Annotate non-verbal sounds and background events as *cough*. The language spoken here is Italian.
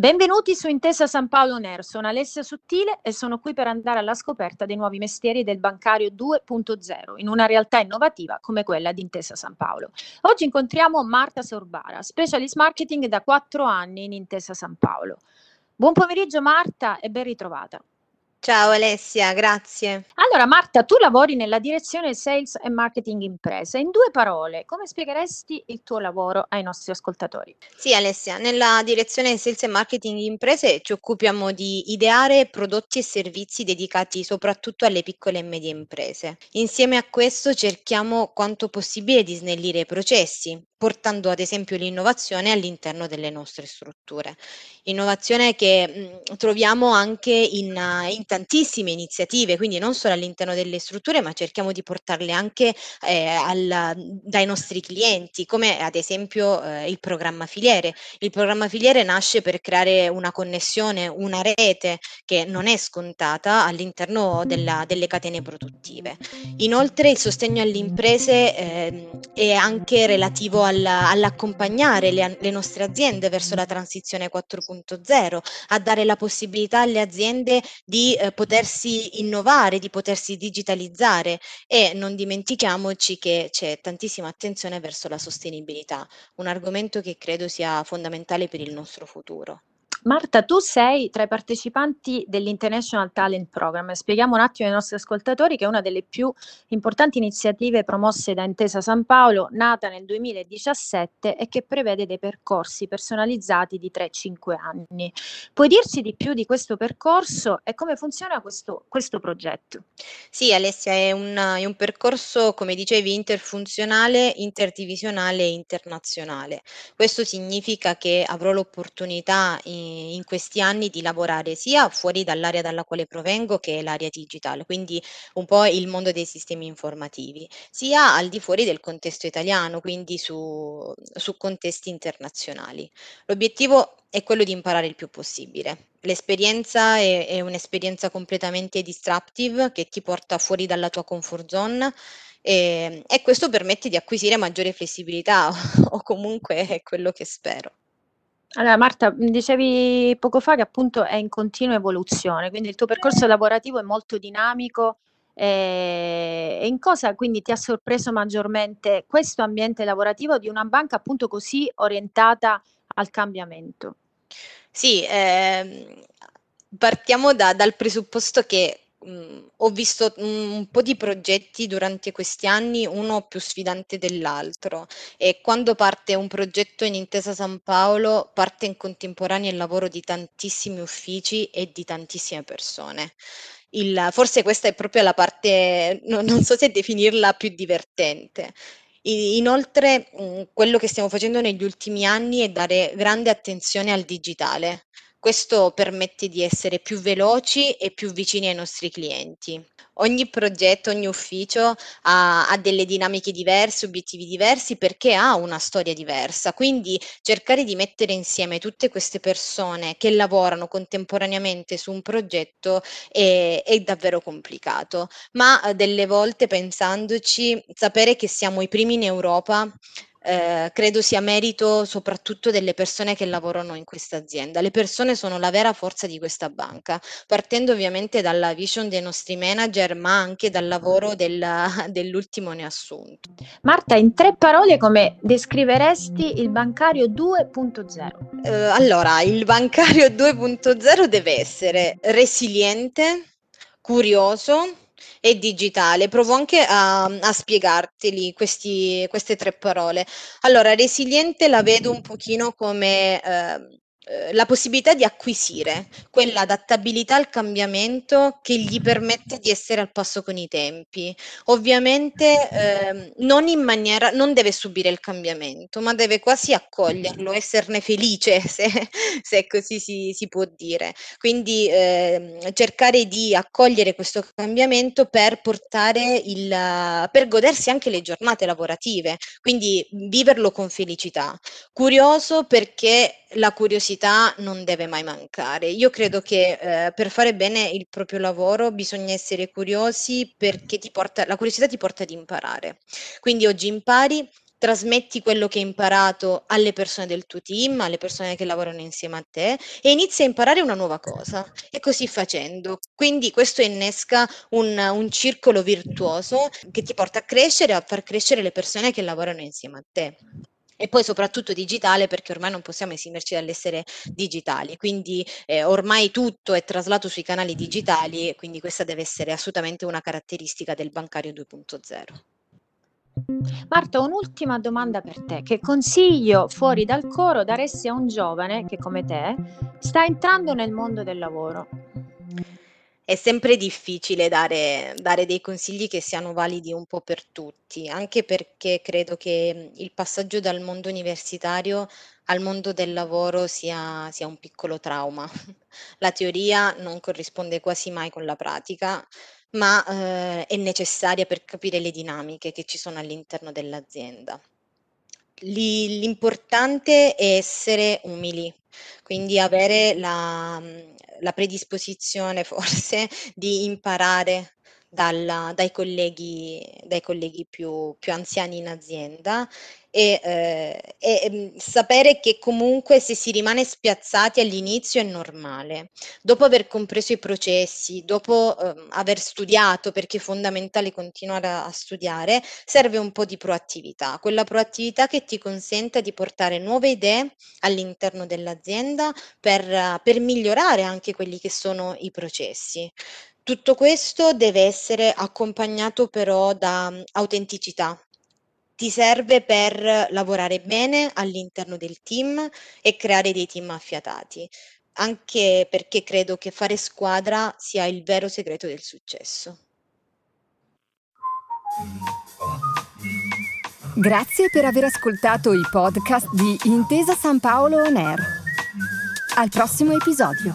Benvenuti su Intesa San Paolo Ner, sono Alessia Sottile e sono qui per andare alla scoperta dei nuovi mestieri del bancario 2.0 in una realtà innovativa come quella di Intesa San Paolo. Oggi incontriamo Marta Sorbara, specialist marketing da quattro anni in Intesa San Paolo. Buon pomeriggio Marta e ben ritrovata. Ciao Alessia, grazie. Allora Marta, tu lavori nella direzione Sales e Marketing Imprese. In due parole, come spiegheresti il tuo lavoro ai nostri ascoltatori? Sì Alessia, nella direzione Sales e Marketing Imprese ci occupiamo di ideare prodotti e servizi dedicati soprattutto alle piccole e medie imprese. Insieme a questo cerchiamo quanto possibile di snellire i processi, portando ad esempio l'innovazione all'interno delle nostre strutture. Innovazione che mh, troviamo anche in, in, tantissime iniziative, quindi non solo all'interno delle strutture, ma cerchiamo di portarle anche eh, al, dai nostri clienti, come ad esempio eh, il programma filiere. Il programma filiere nasce per creare una connessione, una rete che non è scontata all'interno della, delle catene produttive. Inoltre il sostegno alle imprese eh, è anche relativo alla, all'accompagnare le, le, nostre aziende verso la transizione 4.0, a dare la possibilità alle aziende di eh, potersi innovare, di potersi digitalizzare e non dimentichiamoci che c'è tantissima attenzione verso la sostenibilità, un argomento che credo sia fondamentale per il nostro futuro. Marta, tu sei tra i partecipanti dell'International Talent Program. Spieghiamo un attimo ai nostri ascoltatori che è una delle più importanti iniziative promosse da Intesa San Paolo, nata nel 2017 e che prevede dei percorsi personalizzati di 3-5 anni. Puoi dirci di più di questo percorso e come funziona questo, questo progetto? Sì, Alessia, è un, è un percorso, come dicevi, interfunzionale, interdivisionale e internazionale. Questo significa che avrò l'opportunità in in questi anni di lavorare sia fuori dall'area dalla quale provengo che l'area digitale, quindi un po' il mondo dei sistemi informativi, sia al di fuori del contesto italiano, quindi su, su contesti internazionali. L'obiettivo è quello di imparare il più possibile. L'esperienza è, è un'esperienza completamente disruptive che ti porta fuori dalla tua comfort zone e, e questo permette di acquisire maggiore flessibilità *laughs* o comunque è quello che spero. Allora Marta, dicevi poco fa che appunto è in continua evoluzione, quindi il tuo percorso lavorativo è molto dinamico eh, e in cosa quindi ti ha sorpreso maggiormente questo ambiente lavorativo di una banca appunto così orientata al cambiamento? Sì, ehm, partiamo da, dal presupposto che Mhmm, ho visto un po' di progetti durante questi anni, uno più sfidante dell'altro e quando parte un progetto in Intesa San Paolo, parte in contemporanea il lavoro di tantissimi uffici e di tantissime persone. Il forse questa è proprio la parte, no non so se definirla più divertente. Inoltre, mhmm, quello che stiamo facendo negli ultimi anni è dare grande attenzione al digitale. Questo permette di essere più veloci e più vicini ai nostri clienti. Ogni progetto, ogni ufficio ha, ha delle dinamiche diverse, obiettivi diversi perché ha una storia diversa. Quindi cercare di mettere insieme tutte queste persone che lavorano contemporaneamente su un progetto è, è davvero complicato. Ma eh, delle volte pensandoci, sapere che siamo i primi in Europa eh, credo sia merito soprattutto delle persone che lavorano in questa azienda. Le persone sono la vera forza di questa banca, partendo ovviamente dalla vision dei nostri manager, ma anche dal lavoro della, *laughs* dell'ultimo neassunto. Marta, in tre parole come descriveresti il bancario 2.0? Eh, allora, il bancario 2.0 deve essere resiliente, curioso, e digitale. Provo anche a, a spiegarteli questi, queste tre parole. Allora, resiliente la vedo un pochino come eh, la possibilità di acquisire quella adattabilità al cambiamento che gli permette di essere al passo con i tempi. Ovviamente eh, non in maniera, non deve subire il cambiamento, ma deve quasi accoglierlo, esserne felice, *laughs* se, se così si, si, può dire. Quindi eh, cercare di accogliere questo cambiamento per portare il, per godersi anche le giornate lavorative, quindi viverlo con felicità. Curioso perché la curiosità non deve mai mancare. Io credo che eh, per fare bene il proprio lavoro bisogna essere curiosi perché porta, la curiosità ti porta ad imparare. Quindi oggi impari, trasmetti quello che hai imparato alle persone del tuo team, alle persone che lavorano insieme a te e inizi a imparare una nuova cosa. E così facendo. Quindi questo innesca un, un circolo virtuoso che ti porta a crescere, a far crescere le persone che lavorano insieme a te e poi soprattutto digitale perché ormai non possiamo esimerci dall'essere digitali, quindi eh, ormai tutto è traslato sui canali digitali, quindi questa deve essere assolutamente una caratteristica del bancario 2.0. Marta, un'ultima domanda per te. Che consiglio fuori dal coro daresti a un giovane che come te sta entrando nel mondo del lavoro? È sempre difficile dare, dare dei consigli che siano validi un po' per tutti, anche perché credo che il passaggio dal mondo universitario al mondo del lavoro sia, sia un piccolo trauma. *laughs* La teoria non corrisponde quasi mai con la pratica, ma eh, è necessaria per capire le dinamiche che ci sono all'interno dell'azienda. L'importante è essere umili, quindi avere la, la predisposizione forse di imparare dalla, dai colleghi, dai colleghi più, più, anziani in azienda e, eh, e, mm, sapere che comunque se si rimane spiazzati all'inizio è normale. Dopo aver compreso i processi, dopo eh, aver studiato, perché è fondamentale continuare a, a, studiare, serve un po' di proattività, quella proattività che ti consenta di portare nuove idee all'interno dell'azienda per, per migliorare anche quelli che sono i processi. Tutto questo deve essere accompagnato però da mm, autenticità. Ti serve per lavorare bene all'interno del team e creare dei team affiatati, anche perché credo che fare squadra sia il vero segreto del successo. Grazie per aver ascoltato i podcast di Intesa San Paolo On Air. Al prossimo episodio.